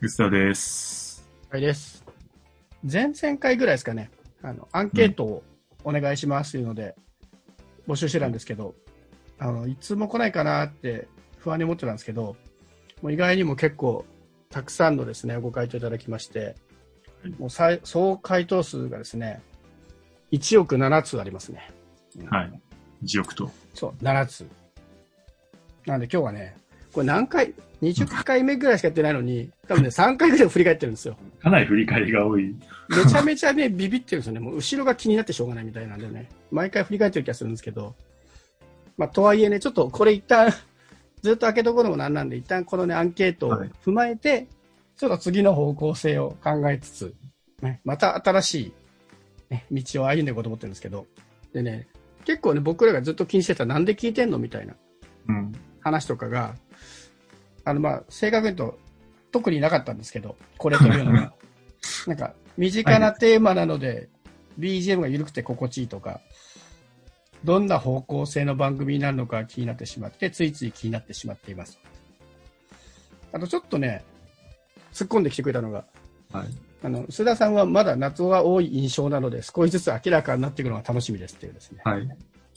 藤田です。はいです。前々回ぐらいですかね、あの、アンケートをお願いしますというので、募集してたんですけど、あの、いつも来ないかなって不安に思ってたんですけど、もう意外にも結構たくさんのですね、ご回答いただきまして、もう最総回答数がですね、1億7つありますね。はい。1億と。そう、7つ。なんで今日はね、これ何回、20回目ぐらいしかやってないのに、多分ね、3回ぐらい振り返ってるんですよ。かなり振り返りが多い。めちゃめちゃね、ビビってるんですよね。もう後ろが気になってしょうがないみたいなんでね。毎回振り返ってる気がするんですけど。まあ、とはいえね、ちょっとこれ一旦、ずっと開けとくのもなんなんで、一旦このね、アンケートをはい踏まえて、ちょっと次の方向性を考えつつ、ね、また新しい、ね、道を歩んでいこうと思ってるんですけど。でね、結構ね、僕らがずっと気にしてたなんで聞いてんのみたいなうん。話とかが、あの、まあ、正確に言うと、特になかったんですけど、これというのが。なんか、身近なテーマなので、BGM が緩くて心地いいとか、どんな方向性の番組になるのか気になってしまって、ついつい気になってしまっています。あと、ちょっとね、突っ込んできてくれたのが、はい。あの、須田さんはまだ謎が多い印象なので、少しずつ明らかになっていくのが楽しみですっていうですね。はい。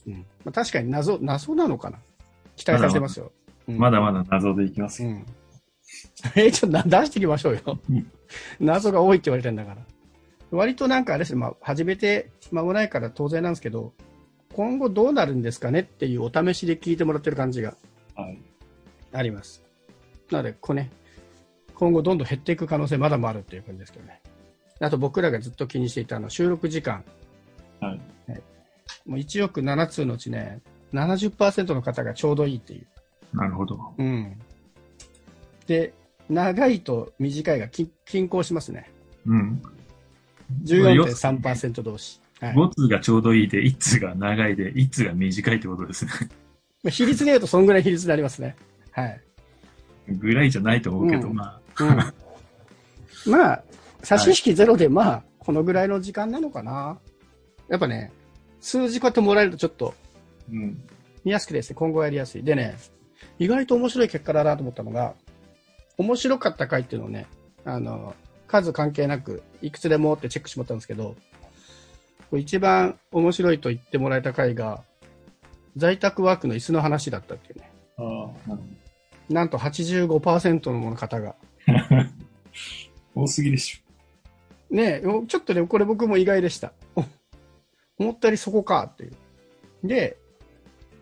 うんまあ、確かに謎、謎なのかな期待させてますよ。うんまだまだ謎でいきますよ。うん。え、ちょっとな出していきましょうようん。謎が多いって言われてんだから。割となんかあれですね、まあ、始めて間もないから当然なんですけど、今後どうなるんですかねっていうお試しで聞いてもらってる感じがはい。あります。なので、こうね、今後どんどん減っていく可能性まだもあるっていう感じですけどね。あと僕らがずっと気にしていたあの収録時間。はい。もう1億7通のうちね、70%の方がちょうどいいっていう。なるほど。うん。で、長いと短いが均均衡しますね。うん。14.3%同士。はい。5通がちょうどいいで、1通が長いで、1通が短いってことですね。まあ比率で言うとそんぐらい比率になりますね。はい。ぐらいじゃないと思うけど、うんまうん。まあ、差し引きゼロで、まあ、このぐらいの時間なのかな。やっぱね、数字こうやってもらえるとちょっとあ。うん。見やすくてですね、今後やりやすい。でね、意外と面白い結果だなと思ったのが、面白かった回っていうのをね、あの、数関係なく、いくつでもってチェックしてもらったんですけど、一番面白いと言ってもらえた回が、在宅ワークの椅子の話だったっていうね。ああ、なんと85%の方が。多すぎでしねえちょっとね、これ僕も意外でした。お思ったよりそこかっていう。で、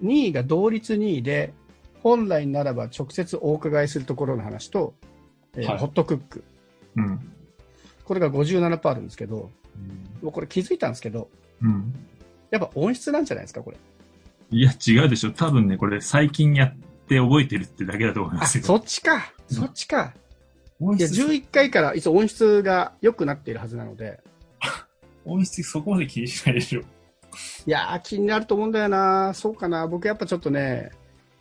2位が同率2位で、本来ならば直接お伺いするところの話と、えーはいホットクック。ょ。うん。これが57%あるんですけど、もうこれ気づいたんですけど、うん。やっぱ音質なんじゃないですか、これ。いや、違うでしょ。多分ね、これ最近やって覚えてるってだけだと思いまあ、すよ。そっちか。そっちか。いや、音質、11回からいつ音質が良くなっているはずなので、音質そこまで気にしないでしょ。いやー、気になると思うんだよな。そうかな。僕やっぱちょっとね、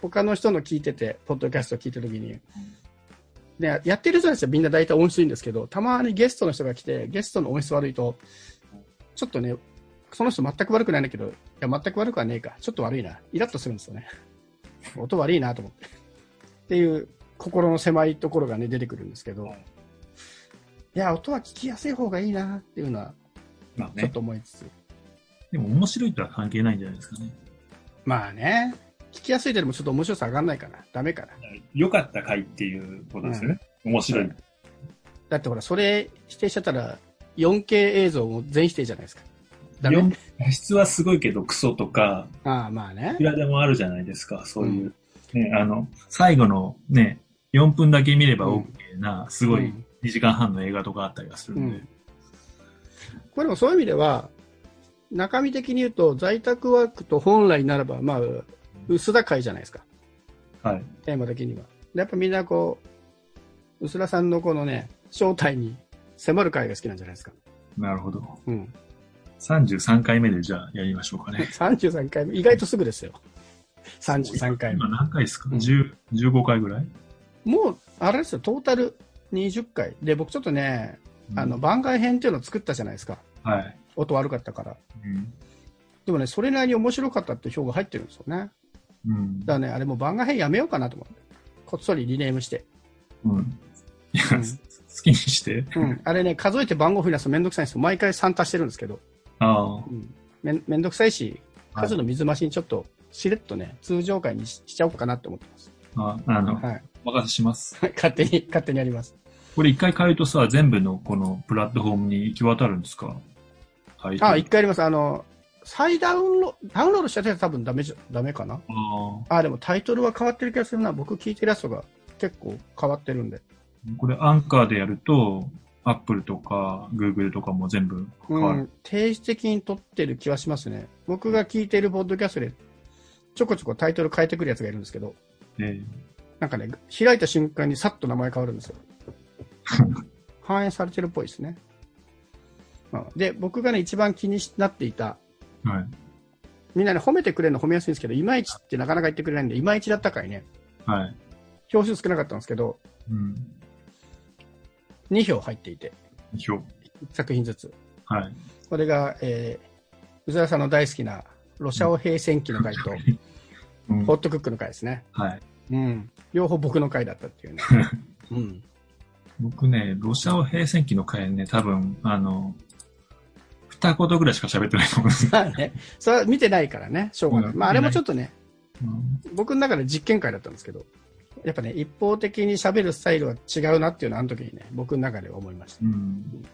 他の人の聞いてて、ポッドキャスト聞いたときに、ね、やってる人たちはみんな大体音質いいんですけど、たまにゲストの人が来て、ゲストの音質悪いと、ちょっとね、その人全く悪くないんだけど、いや、全く悪くはねえか。ちょっと悪いな。イラッとするんですよね。音悪いなと思って。っていう、心の狭いところがね、出てくるんですけど、いや、音は聞きやすい方がいいなっていうのは、まあねちょっと。思いつつ。でも面白いとは関係ないんじゃないですかね。まあね、聞きやすいでもちょっと面白さ上がんないかな。ダメかな。良かった回っていうことですよね。面白い。だってほら、それ否定しちゃったら、4K 映像も全否定じゃないですか。ダメ？質はすごいけど、クソとか、ああ、まあねい。くらでもあるじゃないですか、そういう。ね、あの、最後のね、4分だけ見れば OK な、すごいうん2時間半の映画とかあったりはするんで。うんこれでもそういう意味では、中身的に言うと、在宅ワークと本来ならば、まあ、薄田会じゃないですか。はい。テーマ的には。でやっぱみんなこう、薄田さんのこのね、正体に迫る会が好きなんじゃないですか。なるほど。うん。33回目でじゃあやりましょうかね。33回目、意外とすぐですよ。33回目今。何回ですか、うん ?10、15回ぐらい？もう、あれですよ、トータル20回。で、僕ちょっとね、あの、、番外編っていうのを作ったじゃないですか。うんはい。音悪かったから。うん。でもね、それなりに面白かったって票が入ってるんですよね。うんだからね、あれもう番外編やめようかなと思って。こっそりリネームして。うん。いや、うん好きにして。うん。あれね、数えて番号増やすとめんどくさいんですよ。毎回3足してるんですけど。あうん。めんめんどくさいし、あ。数の水増しにちょっと、しれっとね、通常回にししちゃおうかなって思ってます。ああの、はい。お任せします。勝手に、勝手にやります。これ一回買うとさ、全部のこのプラットフォームに行き渡るんですか？はい。あ、一回やります。あの、再ダウンロダウンロードしたやつは多分ダメじゃ、ダメかな？ああ、でもタイトルは変わってる気がするな。僕聞いてるやつが結構変わってるんで。ーこれアンカーでやると、アップルとか、グーグルとかも全部変わる。うん。定時的に撮ってる気はしますね。僕が聞いてるポッドキャストで、ちょこちょこタイトル変えてくるやつがいるんですけど、えなんかね、開いた瞬間にさっと名前変わるんですよ。反映されてるっぽいですね。まあで、僕がね、一番気になっていた、えはい。みんなね、褒めてくれるの褒めやすいんですけど、いまいちってなかなか言ってくれないんで、いまいちだったかいね、はい。票数少なかったんですけど、うん。2票入っていて、票。1作品ずつ。はい。これが、えー、宇沢さんの大好きな、ロシアオ平戦記の回と、うんホットクックの回ですね。はい。うん。両方僕の回だったっていうね。うん。僕ね、ロシアオ平戦記の回ね、多分、あの、二言ぐらいしか喋ってないと思うんですよ。まあね、それは見てないからね、しょうがない。うんまああれもちょっとね、うん僕の中で実験会だったんですけど、やっぱね、一方的に喋るスタイルは違うなっていうのはあの時にね、僕の中で思いました。いうん。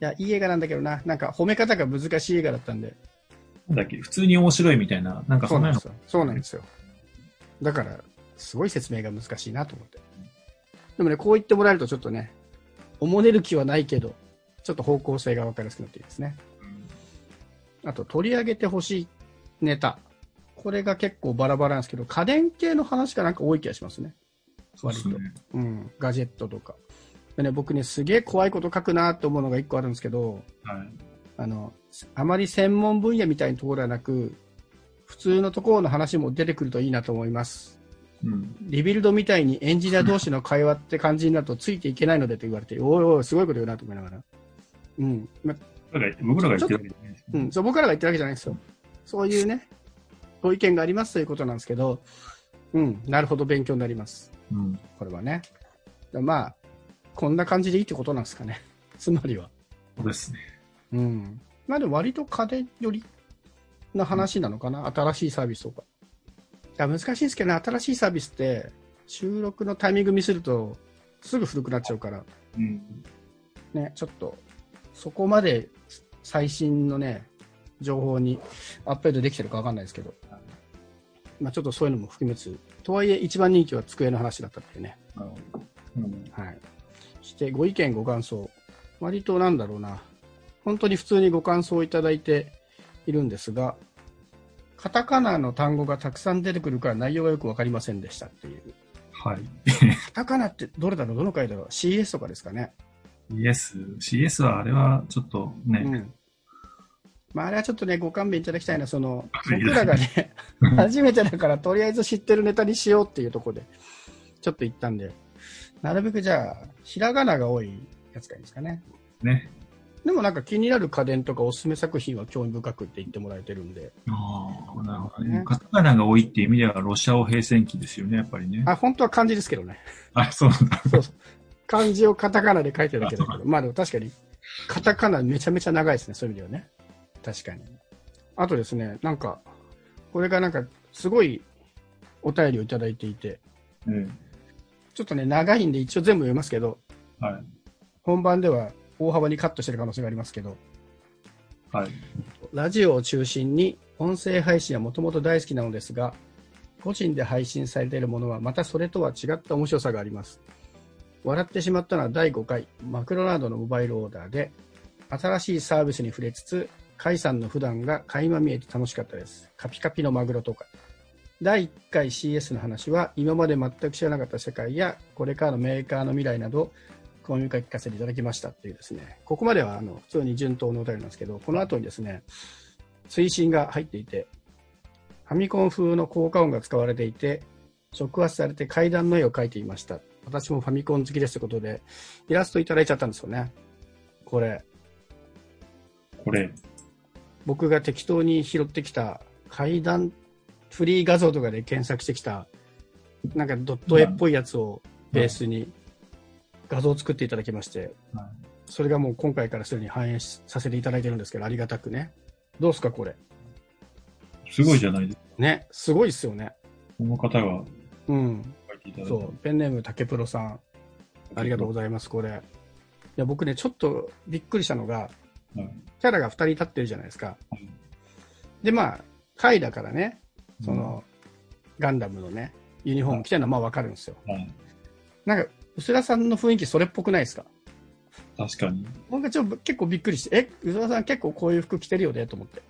や、いい映画なんだけどな、なんか褒め方が難しい映画だったんで、なんだっけ、普通に面白いみたいな、なんかそうんなんですよ。そうなんですよ。だから、すごい説明が難しいなと思って。でもね、こう言ってもらえるとちょっとね、おもねる気はないけど、ちょっと方向性が分かりやすくなっていいですね。あと、取り上げてほしいネタ。これが結構バラバラなんですけど、家電系の話がなんか多い気がしますね。そうですね。うん、ガジェットとか。でね、僕ね、すげえ怖いこと書くなって思うのが一個あるんですけど、はい。あの、あまり専門分野みたいなところではなく、普通のところの話も出てくるといいなと思います。うん。リビルドみたいにエンジニア同士の会話って感じになるとついていけないのでと言われて、おいおい、すごいこと言うなと思いながら。うん。ま僕らが言ってるわけじゃないですねうん、そう僕らが言ってるわけじゃないですよ。そういうね、ご意見がありますということなんですけど、うん、なるほど勉強になります。うん。これはね。だまあ、こんな感じでいいってことなんですかね。つまりは。そうですね。うん。まあでも割と家電よりの話なのかな、新しいサービスとか。いや難しいんですけどね、新しいサービスって収録のタイミングミスるとすぐ古くなっちゃうから、うん。ね、ちょっとそこまで最新のね、情報にアップデートできてるかわかんないですけど、まあちょっとそういうのも含めつ、とはいえ一番人気は机の話だったっていうね。うん。はい。そしてご意見ご感想。割となんだろうな。本当に普通にご感想をいただいているんですが、カタカナの単語がたくさん出てくるから内容がよくわかりませんでしたっていう。はい。カタカナってどれだろう？どの回だろう ?CS とかですかね。CS、CS はあれはちょっとね、うん。まあ、あれはちょっとね、ご勘弁いただきたいな。その、いいです僕らがね、初めてだからとりあえず知ってるネタにしようっていうところで、ちょっと言ったんで、なるべくじゃあ、ひらがなが多いやつがいいですかね。ね。でもなんか気になる家電とかおすすめ作品は興味深くって言ってもらえてるんで。ああ、なるほどねね。カタカナが多いっていう意味では、ロシア語平戦期ですよね、やっぱりね。あ、本当は漢字ですけどね。あ、そうなんだ。そうそう。漢字をカタカナで書いてるだけだけど。まあでも確かに、カタカナめちゃめちゃ長いですね、そういう意味ではね。確かに。あとですね、なんか、これがなんか、すごいお便りをいただいていて、うん。ちょっとね、長いんで一応全部読みますけど、はい。本番では大幅にカットしてる可能性がありますけど、はい。ラジオを中心に音声配信はもともと大好きなのですが、個人で配信されているものはまたそれとは違った面白さがあります。笑ってしまったのは第5回、マクドナルドのモバイルオーダーで、新しいサービスに触れつつ、甲斐さんの普段が垣間見えて楽しかったです。カピカピのマグロとか。第1回 CS の話は、今まで全く知らなかった世界や、これからのメーカーの未来など、興味深く聞かせていただきましたっていうですね、ここまではあの普通に順当のお便りなんですけど、この後にですね、推進が入っていて、ファミコン風の効果音が使われていて、触発されて階段の絵を描いていました。私もファミコン好きですということで、イラストいただいちゃったんですよね。これ、これ。僕が適当に拾ってきた階段フリー画像とかで検索してきた、なんかドット絵っぽいやつをベースに画像を作っていただきまして、はいそれがもう今回からすでに反映しさせていただいてるんですけど、ありがたくね。どうですか、これ？すごいじゃないですか。ね、すごいっすよね。この方がうん。書いただいて。そう、ペンネーム竹プロさん、ありがとうございます、これ。いや、僕ね、ちょっとびっくりしたのが、はいキャラが2人立ってるじゃないですか。はいで、まあ、回だからね、その、ガンダムのね、ユニフォーム着てるのはまあわかるんですよ。はいなんか、薄田さんの雰囲気それっぽくないですか？確かに。僕がちょっと結構びっくりして、え、薄田さん結構こういう服着てるよねと思って。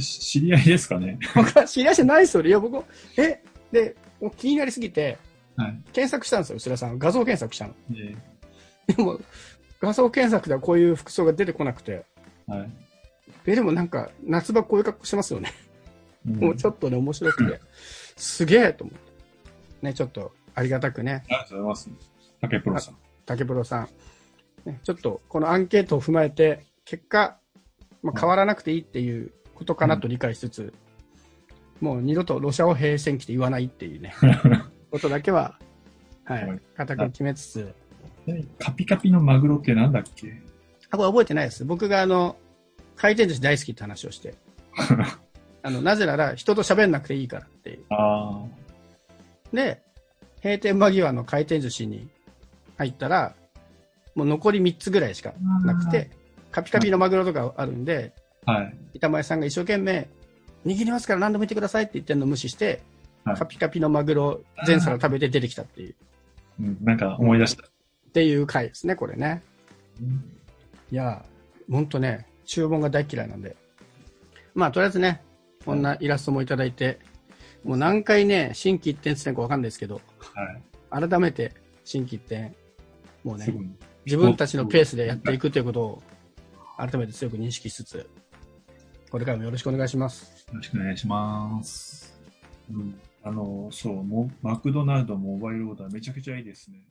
知り合いですかね？僕は知り合いじゃないですよね。いや、僕も、え、で、気になりすぎて、はい。検索したんですよ、薄田さん。画像検索したの。ででも、画像検索ではこういう服装が出てこなくて、はい。え、でもなんか、夏場こういう格好してますよね。うんもうちょっとね、面白くて、すげえと思って。ね、ちょっと、ありがたくね、ありがとうございます。竹プロさん。竹プロさん、ね、ちょっとこのアンケートを踏まえて、結果、まあ、変わらなくていいっていうことかなと理解しつつ、もう二度とロシアを平戦期って言わないっていうね、ことだけは、ははいい、固く決めつつ、でカピカピのマグロってなんだっけ？あ、これ覚えてないです。僕があの、回転寿司大好きって話をして、あの、なぜなら人と喋んなくていいからっていう。あで、閉店間際の回転寿司に入ったら、もう残り3つぐらいしかあ。なくて、カピカピのマグロとかあるんで、はい。板前さんが一生懸命、握りますから何でも言ってくださいって言ってるのを無視して、はいカピカピのマグロ全皿食べて出てきたっていう、うん、なんか思い出した。っていう回ですね、これね。うんいや、ほんとね、注文が大嫌いなんで。まあ、とりあえずね、こんなイラストもいただいて、もう何回ね、新規一点つってんかわかんないですけど、はい。改めて新規一点、もうね。自分たちのペースでやっていくということを、改めて強く認識しつつ、これからもよろしくお願いします。よろしくお願いします。うん。あの、そう、もマクドナルドモバイルオーダーめちゃくちゃいいですね。